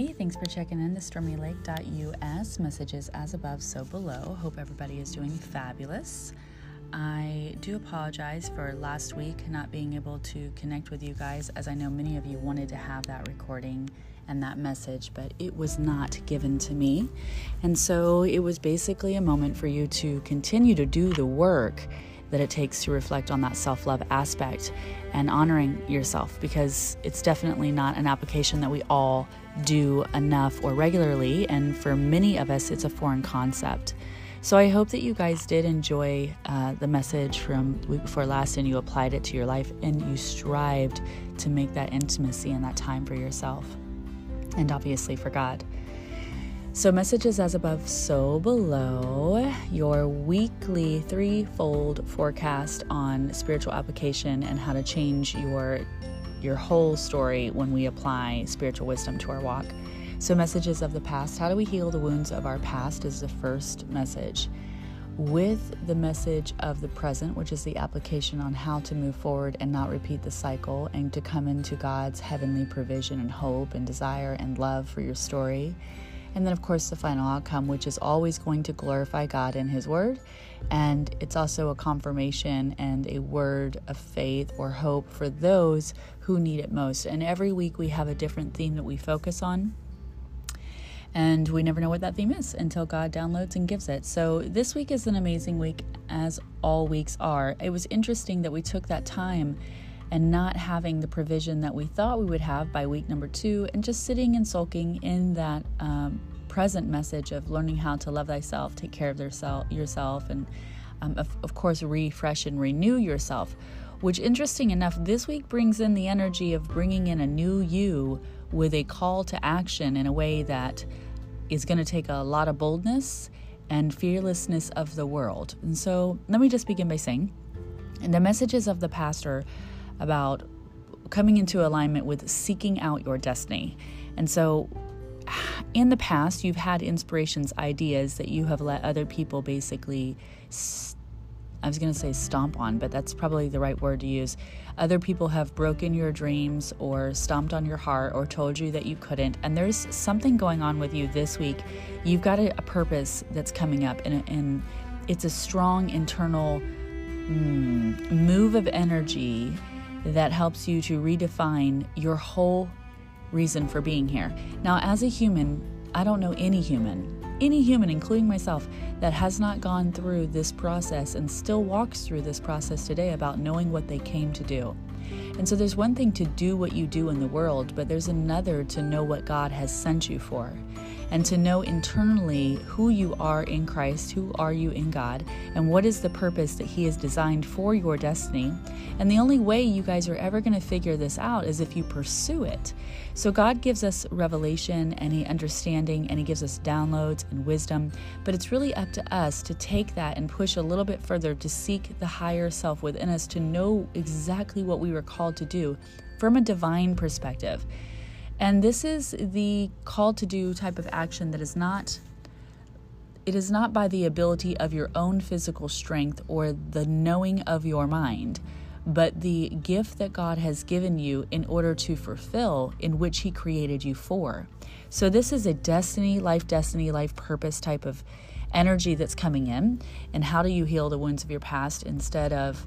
Hey, thanks for checking in to stormylake.us. Messages as above, so below. Hope everybody is doing fabulous. I do apologize for last week not being able to connect with you guys, as I know many of you wanted to have that recording and that message, but it was not given to me. And so it was basically a moment for you to continue to do the work that it takes to reflect on that self love aspect and honoring yourself because it's definitely not an application that we all do enough or regularly. And for many of us, it's a foreign concept. So I hope that you guys did enjoy uh, the message from week before last and you applied it to your life and you strived to make that intimacy and that time for yourself and obviously for God. So, messages as above, so below. Your weekly threefold forecast on spiritual application and how to change your your whole story when we apply spiritual wisdom to our walk. So, messages of the past. How do we heal the wounds of our past? Is the first message. With the message of the present, which is the application on how to move forward and not repeat the cycle and to come into God's heavenly provision and hope and desire and love for your story and then, of course, the final outcome, which is always going to glorify God in His Word. And it's also a confirmation and a word of faith or hope for those who need it most. And every week we have a different theme that we focus on. And we never know what that theme is until God downloads and gives it. So this week is an amazing week, as all weeks are. It was interesting that we took that time and not having the provision that we thought we would have by week number two, and just sitting and sulking in that um, present message of learning how to love thyself, take care of yourself, and um, of, of course, refresh and renew yourself. Which, interesting enough, this week brings in the energy of bringing in a new you with a call to action in a way that is going to take a lot of boldness and fearlessness of the world. And so, let me just begin by saying, the messages of the pastor about coming into alignment with seeking out your destiny. And so, in the past, you've had inspirations, ideas that you have let other people basically, I was going to say stomp on, but that's probably the right word to use. Other people have broken your dreams or stomped on your heart or told you that you couldn't. And there's something going on with you this week. You've got a, a purpose that's coming up, and, and it's a strong internal mm, move of energy that helps you to redefine your whole reason for being here. Now, as a human, I don't know any human, any human, including myself, that has not gone through this process and still walks through this process today about knowing what they came to do. And so there's one thing to do what you do in the world, but there's another to know what God has sent you for and to know internally who you are in Christ, who are you in God, and what is the purpose that He has designed for your destiny. And the only way you guys are ever going to figure this out is if you pursue it. So God gives us revelation and He understanding and He gives us downloads and wisdom, but it's really up to us to take that and push a little bit further to seek the higher self within us to know exactly what we were called to do from a divine perspective. And this is the call to do type of action that is not it is not by the ability of your own physical strength or the knowing of your mind, but the gift that God has given you in order to fulfill in which He created you for. So, this is a destiny, life destiny, life purpose type of energy that's coming in. And how do you heal the wounds of your past instead of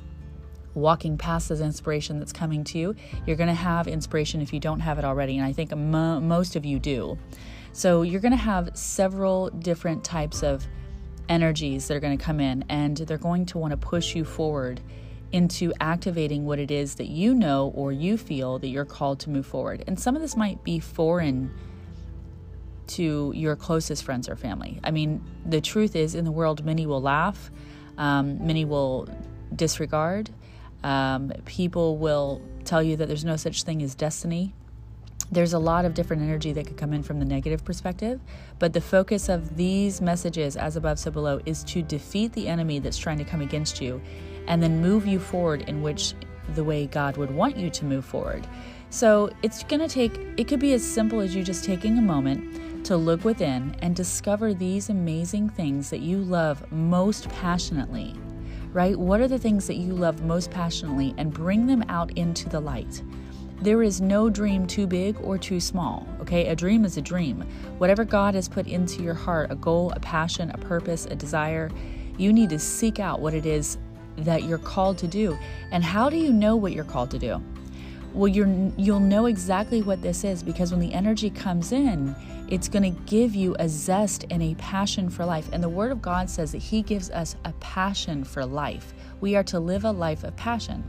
walking past this inspiration that's coming to you. You're going to have inspiration if you don't have it already, and I think mo- most of you do. So you're going to have several different types of energies that are going to come in, and they're going to want to push you forward into activating what it is that you know or you feel that you're called to move forward. And some of this might be foreign to your closest friends or family. I mean, the truth is, in the world, many will laugh, um, many will disregard, um, people will tell you that there's no such thing as destiny. There's a lot of different energy that could come in from the negative perspective, but the focus of these messages, as above, so below, is to defeat the enemy that's trying to come against you and then move you forward in which the way God would want you to move forward. So it's going to take, it could be as simple as you just taking a moment to look within and discover these amazing things that you love most passionately right? What are the things that you love most passionately and bring them out into the light? There is no dream too big or too small, okay? A dream is a dream. Whatever God has put into your heart, a goal, a passion, a purpose, a desire, you need to seek out what it is that you're called to do. And how do you know what you're called to do? Well, you're you'll know exactly what this is because when the energy comes in, it's going to give you a zest and a passion for life. And the word of God says that he gives us a passion for life. We are to live a life of passion.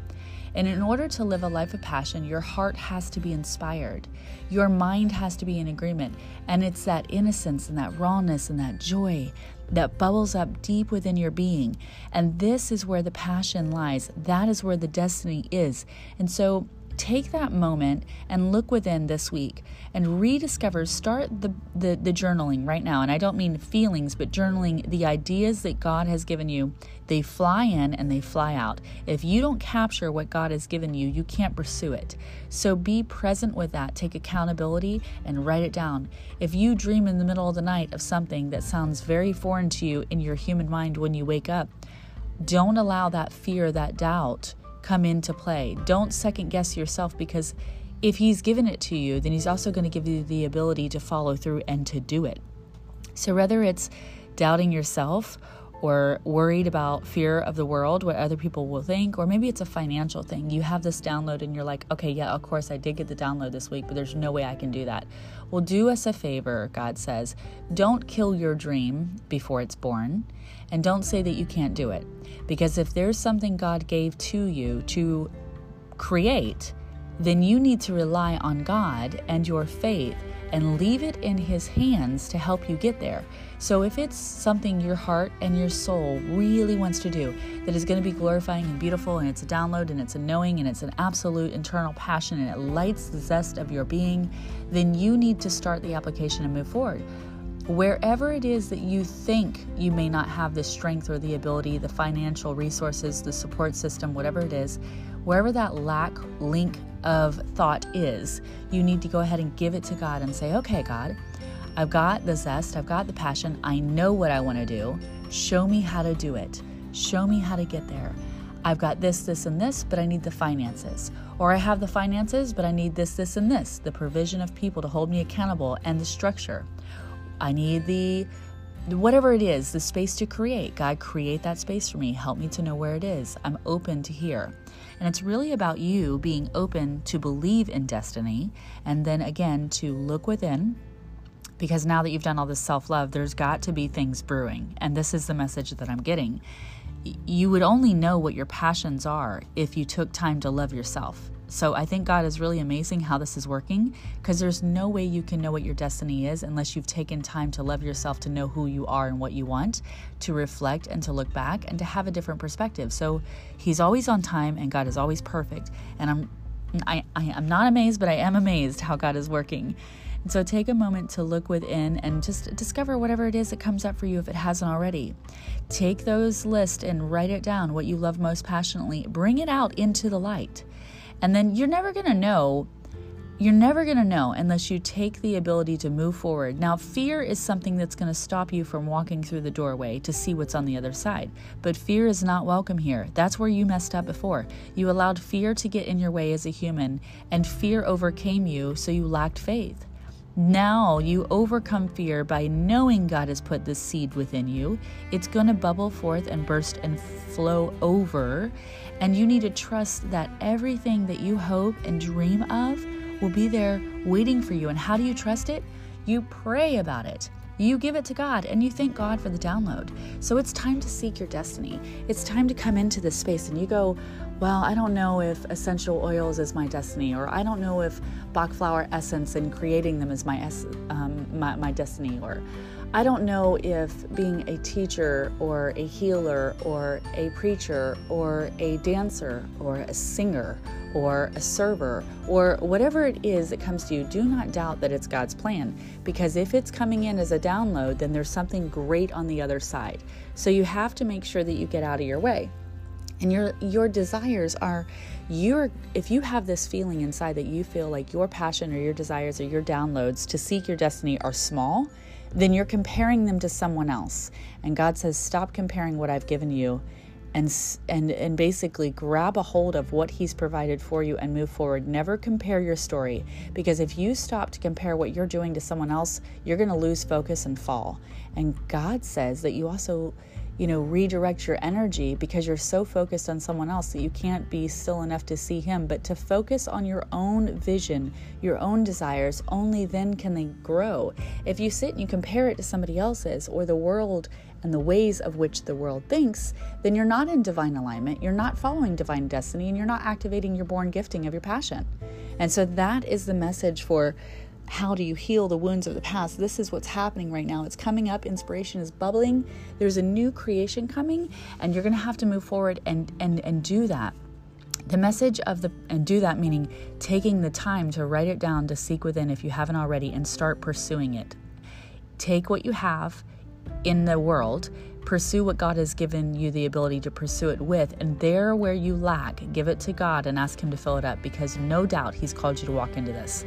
And in order to live a life of passion, your heart has to be inspired. Your mind has to be in agreement. And it's that innocence and that rawness and that joy that bubbles up deep within your being. And this is where the passion lies. That is where the destiny is. And so take that moment and look within this week and rediscover start the, the, the journaling right now. And i don't mean feelings but journaling the ideas that god has given you. They fly in and they fly out. If you don't capture what god has given you you can't pursue it. So be present with that. Take accountability and write it down. If you dream in the middle of the night of something that sounds very foreign to you in your human mind when you wake up don't allow that fear that doubt come into play. Don't second guess yourself because if He's given it to you, then He's also going to give you the ability to follow through and to do it. So, whether it's doubting yourself or worried about fear of the world, what other people will think, or maybe it's a financial thing. You have this download and you're like, okay, yeah, of course I did get the download this week, but there's no way I can do that. Well, do us a favor, God says. Don't kill your dream before it's born, and don't say that you can't do it. Because if there's something God gave to you to create, then you need to rely on God and your faith and leave it in His hands to help you get there. So, if it's something your heart and your soul really wants to do that is going to be glorifying and beautiful, and it's a download and it's a knowing and it's an absolute internal passion and it lights the zest of your being, then you need to start the application and move forward. Wherever it is that you think you may not have the strength or the ability, the financial resources, the support system, whatever it is, wherever that lack link of thought is, you need to go ahead and give it to God and say, okay, God, I've got the zest, I've got the passion, I know what I want to do. Show me how to do it. Show me how to get there. I've got this, this, and this, but I need the finances. Or I have the finances, but I need this, this, and this the provision of people to hold me accountable and the structure. I need the whatever it is, the space to create. God, create that space for me. Help me to know where it is. I'm open to hear. And it's really about you being open to believe in destiny and then again to look within. Because now that you've done all this self love, there's got to be things brewing. And this is the message that I'm getting. You would only know what your passions are if you took time to love yourself so I think God is really amazing how this is working because there's no way you can know what your destiny is unless you've taken time to love yourself, to know who you are and what you want, to reflect and to look back and to have a different perspective. So He's always on time and God is always perfect. And I'm I, I am not amazed, but I am amazed how God is working. And so take a moment to look within and just discover whatever it is that comes up for you if it hasn't already. Take those lists and write it down, what you love most passionately. Bring it out into the light. And then you're never going to know. You're never going to know unless you take the ability to move forward. Now, fear is something that's going to stop you from walking through the doorway to see what's on the other side. But fear is not welcome here. That's where you messed up before. You allowed fear to get in your way as a human, and fear overcame you, so you lacked faith. Now you overcome fear by knowing God has put this seed within you. It's going to bubble forth and burst and flow over. And you need to trust that everything that you hope and dream of will be there waiting for you. And how do you trust it? You pray about it. You give it to God and you thank God for the download. So it's time to seek your destiny. It's time to come into this space and you go, Well, I don't know if essential oils is my destiny, or I don't know if Bach flower essence and creating them is my, um, my, my destiny, or I don't know if being a teacher or a healer or a preacher or a dancer or a singer or a server or whatever it is that comes to you, do not doubt that it's God's plan because if it's coming in as a download, then there's something great on the other side. So you have to make sure that you get out of your way. And your your desires are your if you have this feeling inside that you feel like your passion or your desires or your downloads to seek your destiny are small, then you're comparing them to someone else. And God says, Stop comparing what I've given you and and and basically grab a hold of what he's provided for you and move forward never compare your story because if you stop to compare what you're doing to someone else you're going to lose focus and fall and god says that you also you know, redirect your energy because you're so focused on someone else that you can't be still enough to see him, but to focus on your own vision, your own desires, only then can they grow. If you sit and you compare it to somebody else's or the world and the ways of which the world thinks, then you're not in divine alignment, you're not following divine destiny, and you're not activating your born gifting of your passion. And so that is the message for how do you heal the wounds of the past? This is what's happening right now. It's coming up. Inspiration is bubbling. There's a new creation coming, and you're going to have to move forward and and and do that. The message of the and do that meaning taking the time to write it down to seek within if you haven't already and start pursuing it. Take what you have in the world, pursue what God has given you the ability to pursue it with, and there where you lack, give it to God and ask him to fill it up because no doubt he's called you to walk into this.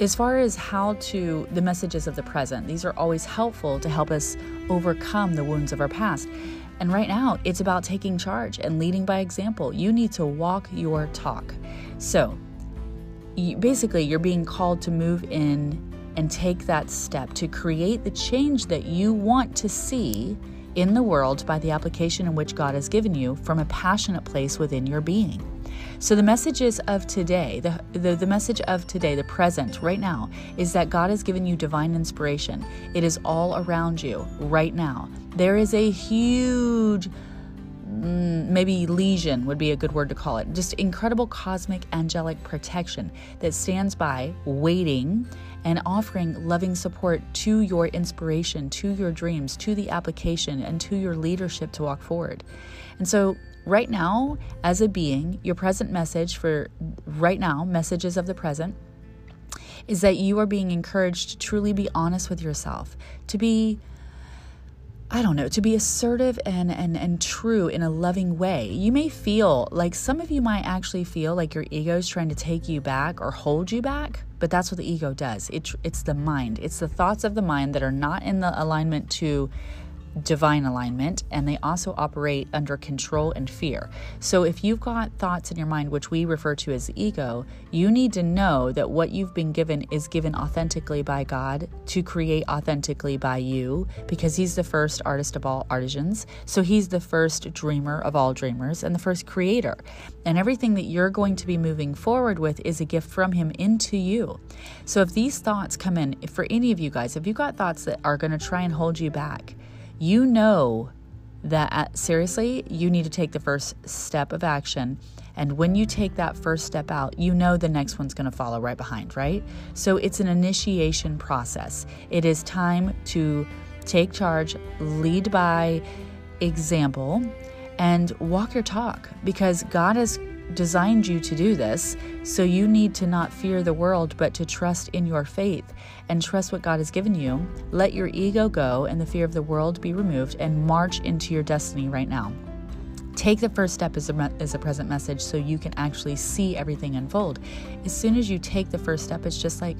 As far as how to, the messages of the present, these are always helpful to help us overcome the wounds of our past. And right now, it's about taking charge and leading by example. You need to walk your talk. So, you, basically, you're being called to move in and take that step to create the change that you want to see in the world by the application in which God has given you from a passionate place within your being. So, the messages of today, the, the, the, message of today, the present, right now, is that God has given you divine inspiration. It is all around you right now. There is a huge, mm, maybe lesion would be a good word to call it, just incredible cosmic angelic protection that stands by, waiting, and offering loving support to your inspiration, to your dreams, to the application, and to your leadership to walk forward. And so, right now, as a being, your present message for right now, messages of the present, is that you are being encouraged to truly be honest with yourself, to be I don't know, to be assertive and, and, and true in a loving way. You may feel like some of you might actually feel like your ego is trying to take you back or hold you back, but that's what the ego does. It, it's the mind, it's the thoughts of the mind that are not in the alignment to divine alignment and they also operate under control and fear. So if you've got thoughts in your mind, which we refer to as ego, you need to know that what you've been given is given authentically by God to create authentically by you because He's the first artist of all artisans. So He's the first dreamer of all dreamers and the first creator. And everything that you're going to be moving forward with is a gift from Him into you. So if these thoughts come in, for any of you guys, if you've got thoughts that are going to try and hold you back, you know that uh, seriously, you need to take the first step of action. And when you take that first step out, you know the next one's going to follow right behind, right? So it's an initiation process. It is time to take charge, lead by example, and walk your talk because God has designed you to do this. So you need to not fear the world, but to trust in your faith and trust what God has given you. Let your ego go and the fear of the world be removed and march into your destiny right now. Take the first step as a, as a present message so you can actually see everything unfold. As soon as you take the first step, it's just like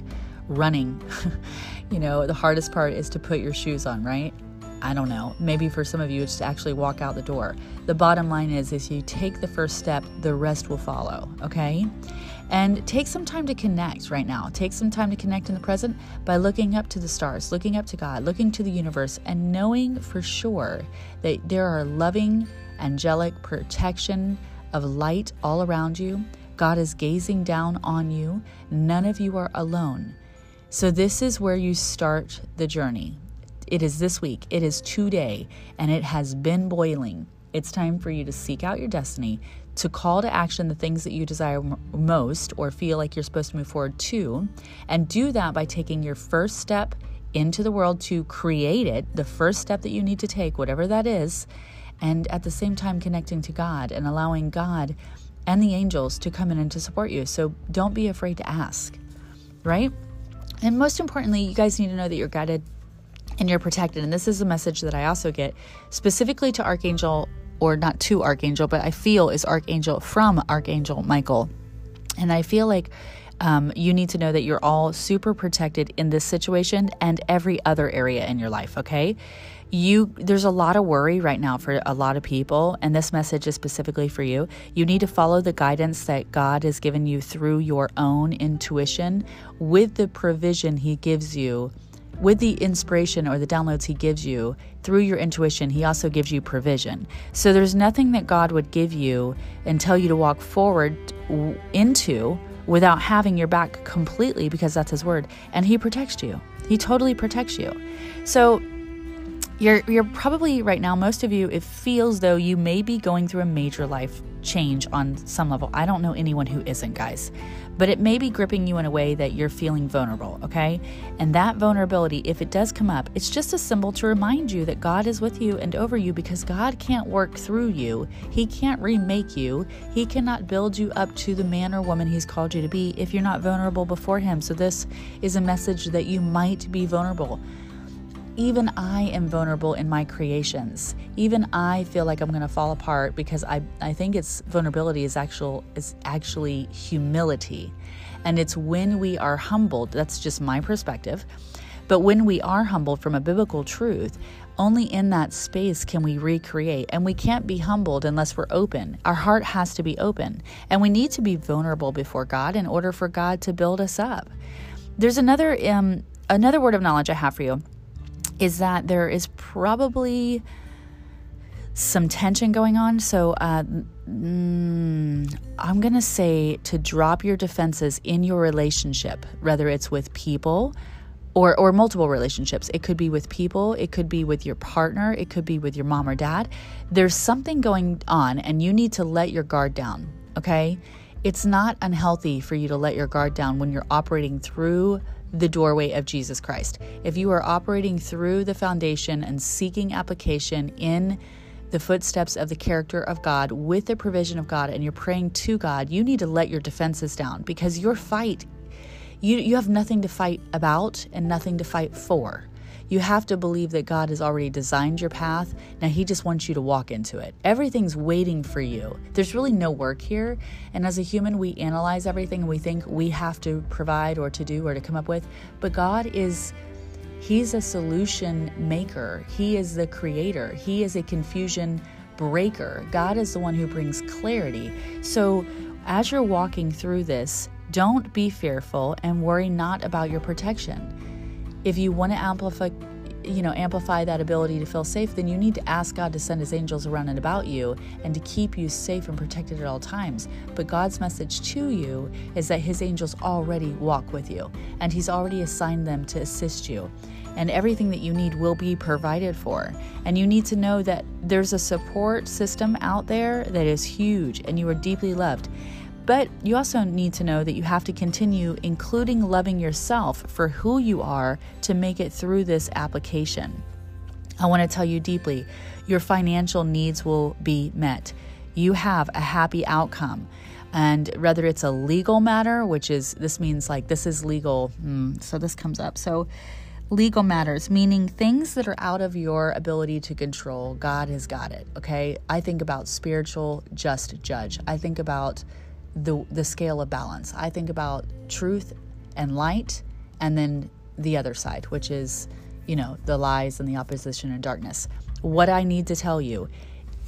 running. you know, the hardest part is to put your shoes on, right? I don't know. Maybe for some of you, it's to actually walk out the door. The bottom line is, is you take the first step, the rest will follow. Okay, and take some time to connect right now. Take some time to connect in the present by looking up to the stars, looking up to God, looking to the universe, and knowing for sure that there are loving, angelic protection of light all around you. God is gazing down on you. None of you are alone. So, this is where you start the journey. It is this week, it is today, and it has been boiling. It's time for you to seek out your destiny, to call to action the things that you desire most or feel like you're supposed to move forward to, and do that by taking your first step into the world to create it, the first step that you need to take, whatever that is, and at the same time connecting to God and allowing God and the angels to come in and to support you. So don't be afraid to ask, right? And most importantly, you guys need to know that you're guided and you're protected. And this is a message that I also get specifically to Archangel, or not to Archangel, but I feel is Archangel from Archangel Michael. And I feel like Um, you need to know that you're all super protected in this situation and every other area in your life, okay? You there's a lot of worry right now for a lot of people and this message is specifically for you. You need to follow the guidance that God has given you through your own intuition with the provision he gives you with the inspiration or the downloads he gives you through your intuition, he also gives you provision. So there's nothing that God would give you and tell you to walk forward into without having your back completely because that's his word and he protects you. He totally protects you. So you're you're probably right now most of you it feels though you may be going through a major life change on some level. I don't know anyone who isn't, guys. But it may be gripping you in a way that you're feeling vulnerable, okay? And that vulnerability, if it does come up, it's just a symbol to remind you that God is with you and over you because God can't work through you. He can't remake you. He cannot build you up to the man or woman He's called you to be if you're not vulnerable before Him. So, this is a message that you might be vulnerable even I am vulnerable in my creations. Even I feel like I'm going to fall apart because I, I think it's vulnerability is actual is actually humility. And it's when we are humbled, that's just my perspective. But when we are humbled from a biblical truth, only in that space can we recreate. And we can't be humbled unless we're open. Our heart has to be open. And we need to be vulnerable before God in order for God to build us up. There's another um, another word of knowledge I have for you is that there is probably some tension going on. So, uh, mm, I'm going to say to drop your defenses in your relationship, whether it's with people or, or multiple relationships. It could be with people, it could be with your partner, it could be with your mom or dad. There's something going on, and you need to let your guard down, okay? It's not unhealthy for you to let your guard down when you're operating through the doorway of Jesus Christ. If you are operating through the foundation and seeking application in the footsteps of the character of God with the provision of God and you're praying to God, you need to let your defenses down because your fight, you, you have nothing to fight about and nothing to fight for. You have to believe that God has already designed your path. Now He just wants you to walk into it. Everything's waiting for you. There's really no work here. And as a human, we analyze everything and we think we have to provide or to do or to come up with. But God is. He's a solution maker. He is the creator. He is a confusion breaker. God is the one who brings clarity. So, as you're walking through this, don't be fearful and worry not about your protection if you want to amplify you know amplify that ability to feel safe then you need to ask god to send his angels around and about you and to keep you safe and protected at all times but god's message to you is that his angels already walk with you and he's already assigned them to assist you and everything that you need will be provided for. And you need to know that there's a support system out there that is huge and you are deeply loved. But you also need to know that you have to continue including loving yourself for who you are to make it through this application. I want to tell you deeply your financial needs will be met. You have a happy outcome. And whether it's a legal matter, which is this means like this is legal, mm, so this comes up. So, legal matters, meaning things that are out of your ability to control, God has got it. Okay. I think about spiritual just judge. I think about the the scale of balance. I think about truth and light and then the other side, which is, you know, the lies and the opposition and darkness. What I need to tell you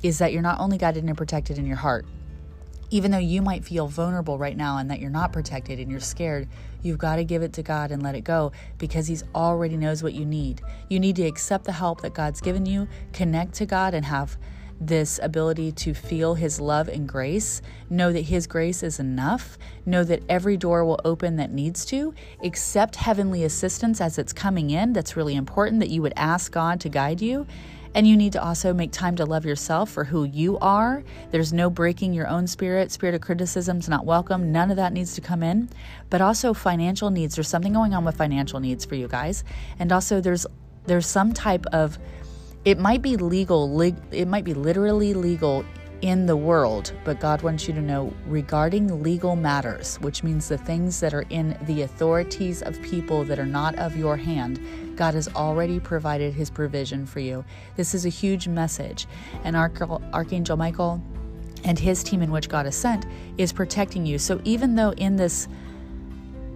is that you're not only guided and protected in your heart, even though you might feel vulnerable right now and that you're not protected and you're scared, you've got to give it to God and let it go because He's already knows what you need. You need to accept the help that God's given you, connect to God, and have this ability to feel His love and grace, know that His grace is enough, know that every door will open that needs to, accept heavenly assistance as it's coming in. That's really important that you would ask God to guide you. And you need to also make time to love yourself for who you are. There's no breaking your own spirit. Spirit of criticism is not welcome. None of that needs to come in. But also financial needs. There's something going on with financial needs for you guys. And also there's there's some type of it might be legal, leg, it might be literally legal in the world, but God wants you to know regarding legal matters, which means the things that are in the authorities of people that are not of your hand, God has already provided his provision for you. This is a huge message. And Archangel Michael and his team in which God has sent is protecting you. So even though in this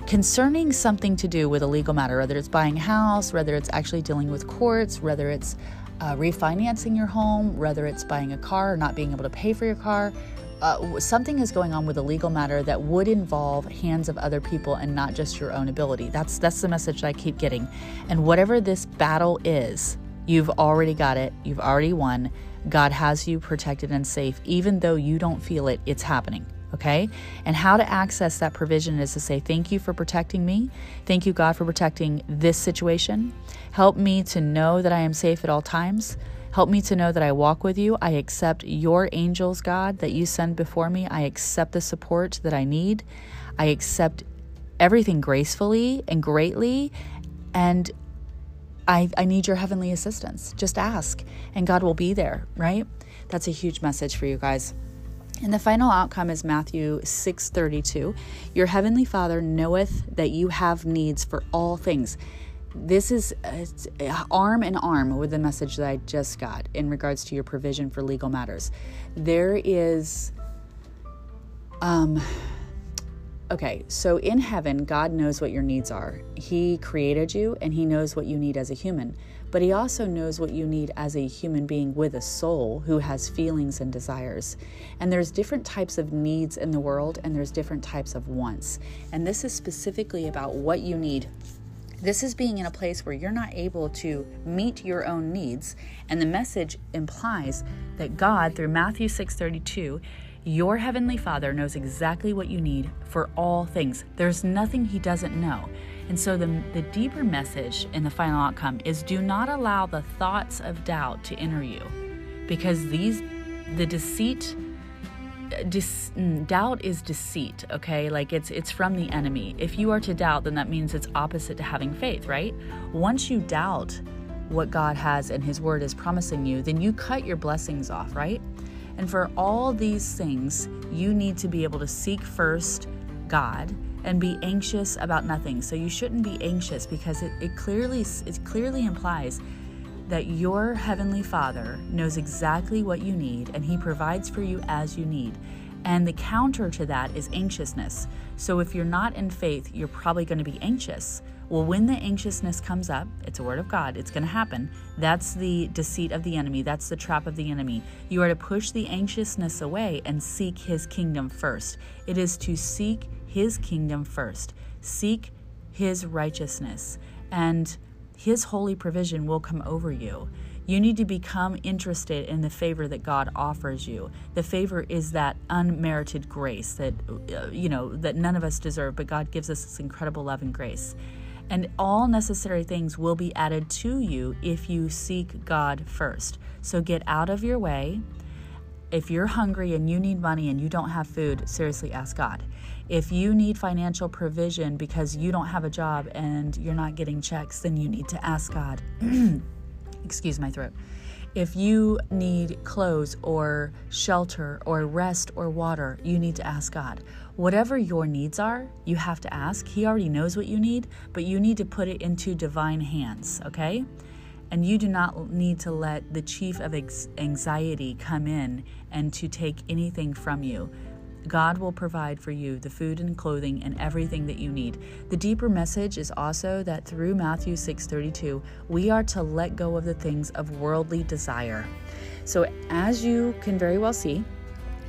concerning something to do with a legal matter, whether it's buying a house, whether it's actually dealing with courts, whether it's uh, refinancing your home, whether it's buying a car or not being able to pay for your car, uh, something is going on with a legal matter that would involve hands of other people and not just your own ability. That's that's the message that I keep getting. And whatever this battle is, you've already got it. You've already won. God has you protected and safe, even though you don't feel it. It's happening. Okay. And how to access that provision is to say, Thank you for protecting me. Thank you, God, for protecting this situation. Help me to know that I am safe at all times. Help me to know that I walk with you. I accept your angels, God, that you send before me. I accept the support that I need. I accept everything gracefully and greatly. And I, I need your heavenly assistance. Just ask, and God will be there, right? That's a huge message for you guys. And the final outcome is Matthew 6:32. Your heavenly Father knoweth that you have needs for all things this is uh, arm in arm with the message that I just got in regards to your provision for legal matters. There is, um, okay, so in heaven, God knows what your needs are. He created you and He knows what you need as a human, but He also knows what you need as a human being with a soul who has feelings and desires. And there's different types of needs in the world, and there's different types of wants. And this is specifically about what you need this is being in a place where you're not able to meet your own needs, and the message implies that God, through Matthew 6:32, your heavenly Father knows exactly what you need for all things. There's nothing He doesn't know. And so, the, the deeper message in the final outcome is do not allow the thoughts of doubt to enter you. Because these, the deceit dis- mm, doubt is deceit okay? Like it's it's from the enemy. If you are to doubt then that means it's opposite to having faith right? Once you doubt what god has and his word is promising you then you cut your blessings off right and for all these things you need to be able to seek first god and be anxious about nothing so you shouldn't be anxious because it, it clearly it clearly implies that your Heavenly Father knows exactly what you need and He provides for you as you need. And the counter to that is anxiousness. So if you're not in faith, you're probably going to be anxious. Well, when the anxiousness comes up, it's a word of God, it's going to happen. That's the deceit of the enemy, that's the trap of the enemy. You are to push the anxiousness away and seek His kingdom first. It is to seek His kingdom first, seek His righteousness. And his holy provision will come over you. You need to become interested in the favor that God offers you. The favor is that unmerited grace that uh, you know that none of us deserve, but God gives us this incredible love and grace. And all necessary things will be added to you if you seek God first. So get out of your way. If you're hungry and you need money and you don't have food, seriously ask God. If you need financial provision because you don't have a job and you're not getting checks, then you need to ask God. Excuse my throat. If you need clothes or shelter or rest or water, you need to ask God. Whatever your needs are, you have to ask. He already knows what you need, but you need to put it into divine hands, okay? And you do not need to let the chief of anxiety come in and to take anything from you. God will provide for you the food and clothing and everything that you need. The deeper message is also that through Matthew 6:32, we are to let go of the things of worldly desire. So as you can very well see,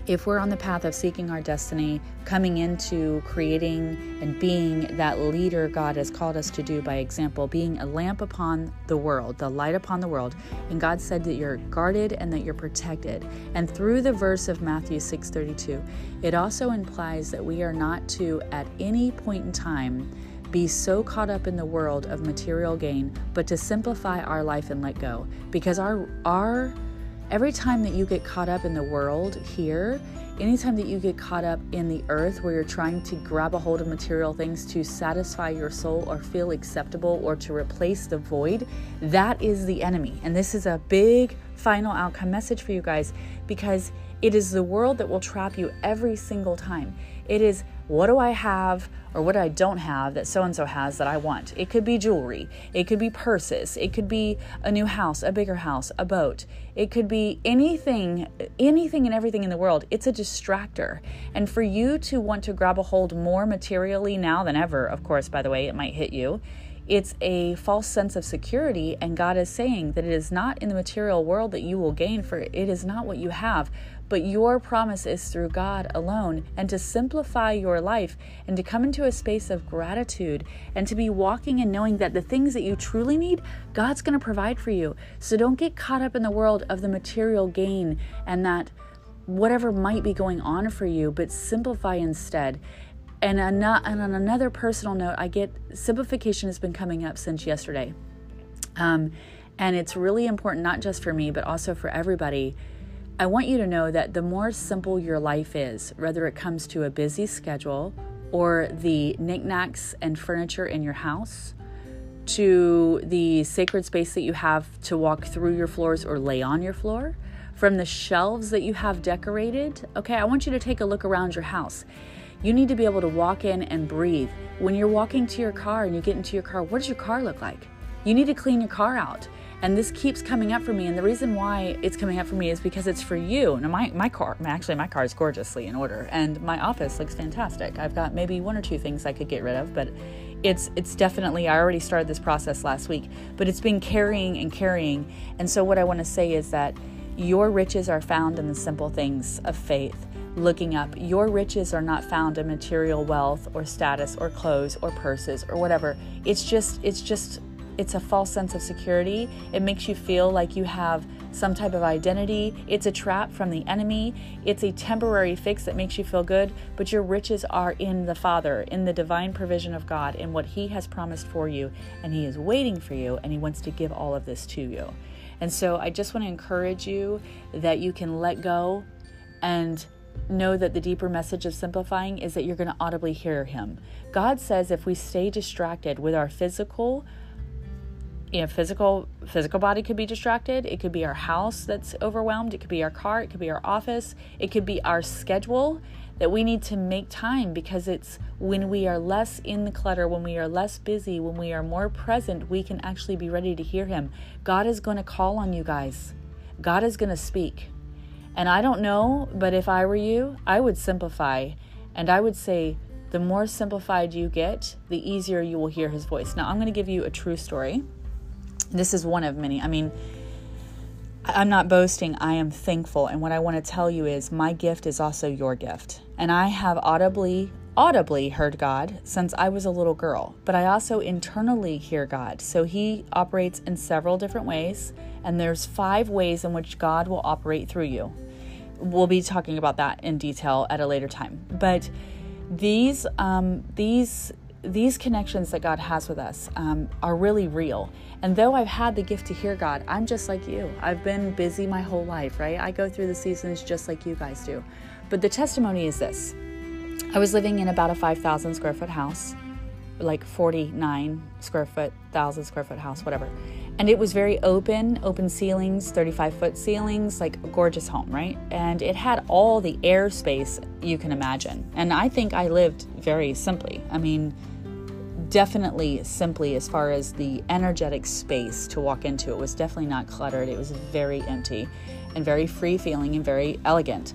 if we're on the path of seeking our destiny, coming into creating and being that leader God has called us to do by example, being a lamp upon the world, the light upon the world, and God said that you're guarded and that you're protected. And through the verse of Matthew 6:32, it also implies that we are not to at any point in time be so caught up in the world of material gain, but to simplify our life and let go. Because our our Every time that you get caught up in the world here, anytime that you get caught up in the earth where you're trying to grab a hold of material things to satisfy your soul or feel acceptable or to replace the void, that is the enemy. And this is a big final outcome message for you guys because it is the world that will trap you every single time. It is what do I have or what I don't have that so and so has that I want. It could be jewelry, it could be purses, it could be a new house, a bigger house, a boat. It could be anything, anything and everything in the world. It's a distractor. And for you to want to grab a hold more materially now than ever, of course, by the way, it might hit you it's a false sense of security, and God is saying that it is not in the material world that you will gain, for it is not what you have, but your promise is through God alone. And to simplify your life and to come into a space of gratitude and to be walking and knowing that the things that you truly need, God's going to provide for you. So don't get caught up in the world of the material gain and that whatever might be going on for you, but simplify instead and, on another personal note, I get simplification has been coming up since yesterday. Um, and it's really important, not just for me, but also for everybody. I want you to know that the more simple your life is, whether it comes to a busy schedule or the knickknacks and furniture in your house, to the sacred space that you have to walk through your floors or lay on your floor, from the shelves that you have decorated. Okay, I want you to take a look around your house you need to be able to walk in and breathe. When you're walking to your car and you get into your car, what does your car look like? You need to clean your car out. And this keeps coming up for me. And the reason why it's coming up for me is because it's for you. Now, my, my car, actually, my car is gorgeously in order, and my office looks fantastic. I've got maybe one or two things I could get rid of, but it's it's definitely I already started this process last week, but it's been carrying and carrying. And so what I want to say is that your riches are found in the simple things of faith looking up. Your riches are not found in material wealth or status or clothes or purses or whatever. It's just, it's just, it's a false sense of security. It makes you feel like you have some type of identity. It's a trap from the enemy. It's a temporary fix that makes you feel good, but your riches are in the Father, in the divine provision of God, in what He has promised for you. And He is waiting for you, and He wants to give all of this to you. And so I just want to encourage you that you can let go and know that the deeper message of simplifying is that you're going to audibly hear him. God says if we stay distracted with our physical you know, physical physical body could be distracted. It could be our house that's overwhelmed. It could be our car. It could be our office. It could be our schedule that we need to make time because it's when we are less in the clutter, when we are less busy, when we are more present, we can actually be ready to hear Him. God is going to call on you guys. God is going to speak. And I don't know, but if I were you, I would simplify. And I would say, the more simplified you get, the easier you will hear his voice. Now, I'm going to give you a true story. This is one of many. I mean, I'm not boasting, I am thankful. And what I want to tell you is my gift is also your gift. And I have audibly, audibly heard God since I was a little girl, but I also internally hear God. So he operates in several different ways, and there's five ways in which God will operate through you we'll be talking about that in detail at a later time. But these um, these these connections that God has with us um, are really real. And though I've had the gift to hear God, I'm just like you. I've been busy my whole life, right? I go through the seasons just like you guys do. But the testimony is this I was living in about a 5,000 square foot house, like 49 square foot, 1,000 square foot house, whatever. And it was very open, open ceilings, 35 foot ceilings, like a gorgeous home, right? And it had all the airspace you can imagine. And I think I lived very simply. I mean, definitely simply as far as the energetic space to walk into. It was definitely not cluttered, it was very empty and very free feeling and very elegant.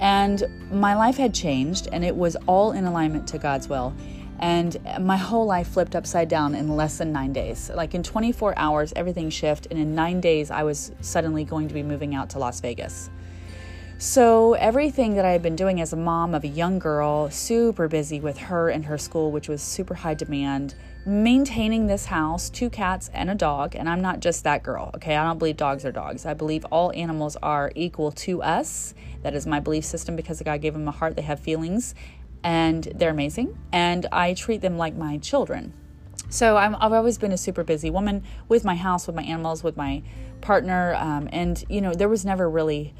And my life had changed, and it was all in alignment to God's will. And my whole life flipped upside down in less than nine days. Like in 24 hours, everything shifted. And in nine days, I was suddenly going to be moving out to Las Vegas. So, everything that I had been doing as a mom of a young girl, super busy with her and her school, which was super high demand, maintaining this house, two cats, and a dog. And I'm not just that girl, okay? I don't believe dogs are dogs. I believe all animals are equal to us. That is my belief system because God gave them a heart, they have feelings, and they're amazing. And I treat them like my children. So i have always been a super busy woman with my house, with my animals, with my partner. Um, and, you know, there was never really,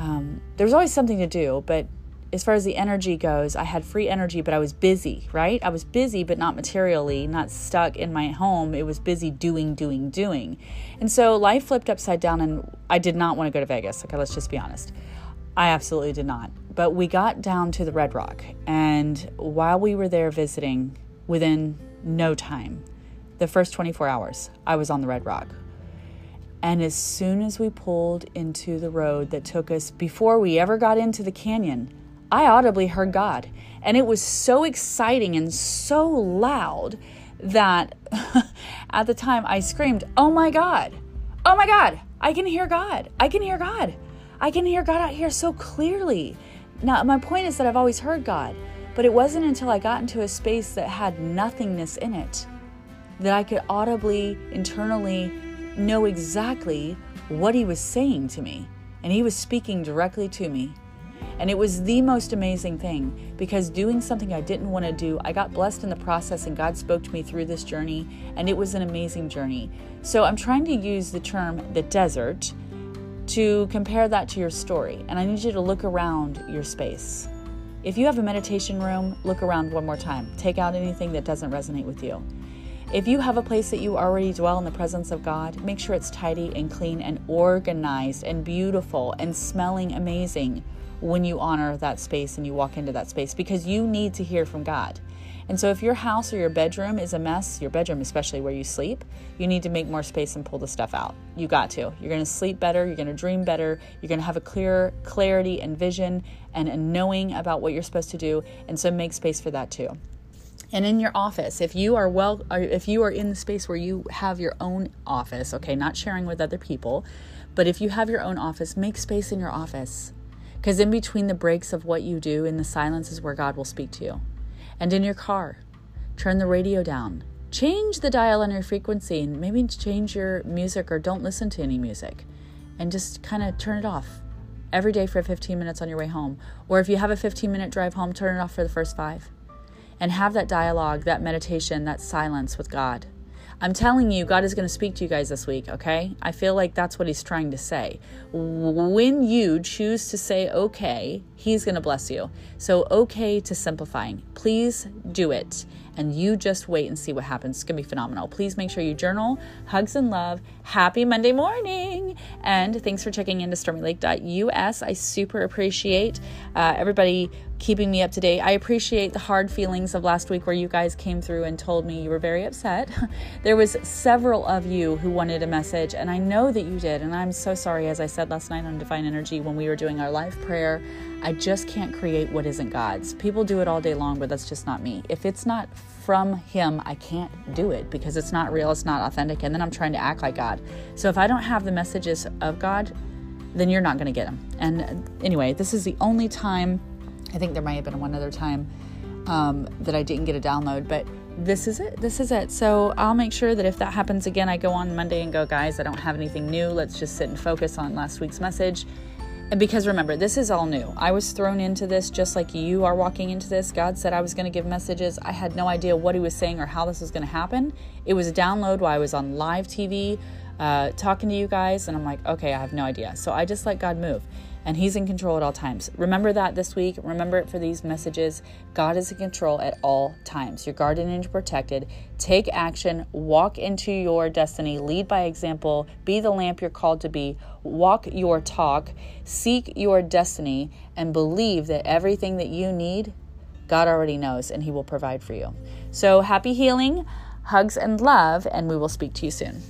um, always something to do, but as far as the energy goes, I had free energy, but I was busy, right? I was busy, but not materially, not stuck in my home. It was busy doing, doing, doing. And so life flipped upside down, and I did not want to go to Vegas. Okay, let's just be honest. I absolutely did not. But we got down to the Red Rock, and while we were there visiting, within no time, the first 24 hours, I was on the Red Rock. And as soon as we pulled into the road that took us, before we ever got into the canyon, I audibly heard God. And it was so exciting and so loud that at the time I screamed, Oh my God! Oh my God! I can hear God! I can hear God! I can hear God out here so clearly. Now, my point is that I've always heard God, but it wasn't until I got into a space that had nothingness in it that I could audibly, internally know exactly what He was saying to me. And He was speaking directly to me. And it was the most amazing thing because doing something I didn't want to do, I got blessed in the process and God spoke to me through this journey, and it was an amazing journey. So I'm trying to use the term the desert to compare that to your story. And I need you to look around your space. If you have a meditation room, look around one more time. Take out anything that doesn't resonate with you. If you have a place that you already dwell in the presence of God, make sure it's tidy and clean and organized and beautiful and smelling amazing when you honor that space and you walk into that space because you need to hear from God. And so, if your house or your bedroom is a mess, your bedroom, especially where you sleep, you need to make more space and pull the stuff out. You got to. You're going to sleep better. You're going to dream better. You're going to have a clear clarity and vision and a knowing about what you're supposed to do. And so, make space for that too and in your office if you are well if you are in the space where you have your own office okay not sharing with other people but if you have your own office make space in your office. Because in between the breaks of what you do in the silence is where god will speak to you. And in your car turn the radio down. Change the dial on your frequency and maybe change your music or don't listen to any music. And just kind of turn it off every day for 15 minutes on your way home. Or if you have a 15 minute drive home turn it off for the first five and have that dialogue, that meditation, that silence with God. I'm telling you, God is going to speak to you guys this week, okay? I feel like that's what He's trying to say. When you choose to say okay, He's going to bless you. So, okay to simplifying. Please do it and you just wait and see what happens. It's going to be phenomenal. Please make sure you journal. Hugs and love. Happy Monday morning. And thanks for checking into stormylake.us. I super appreciate uh, everybody keeping me up to date. I appreciate the hard feelings of last week where you guys came through and told me you were very upset. there was several of you who wanted a message and I know that you did and I'm so sorry as I said last night on Divine Energy when we were doing our live prayer I just can't create what isn't God's. People do it all day long, but that's just not me. If it's not from Him, I can't do it because it's not real, it's not authentic, and then I'm trying to act like God. So if I don't have the messages of God, then you're not going to get them. And anyway, this is the only time, I think there might have been one other time um, that I didn't get a download, but this is it. This is it. So I'll make sure that if that happens again, I go on Monday and go, guys, I don't have anything new. Let's just sit and focus on last week's message because remember, this is all new. I was thrown into this just like you are walking into this. God said I was going to give messages. I had no idea what He was saying or how this was going to happen. It was a download while I was on live TV uh, talking to you guys, and I'm like, okay, I have no idea. So I just let God move and He's in control at all times. Remember that this week. Remember it for these messages. God is in control at all times. You're guarded and protected. Take action, walk into your destiny, lead by example, be the lamp you're called to be, walk your talk, seek your destiny, and believe that everything that you need, God already knows and He will provide for you. So happy healing, hugs, and love, and we will speak to you soon.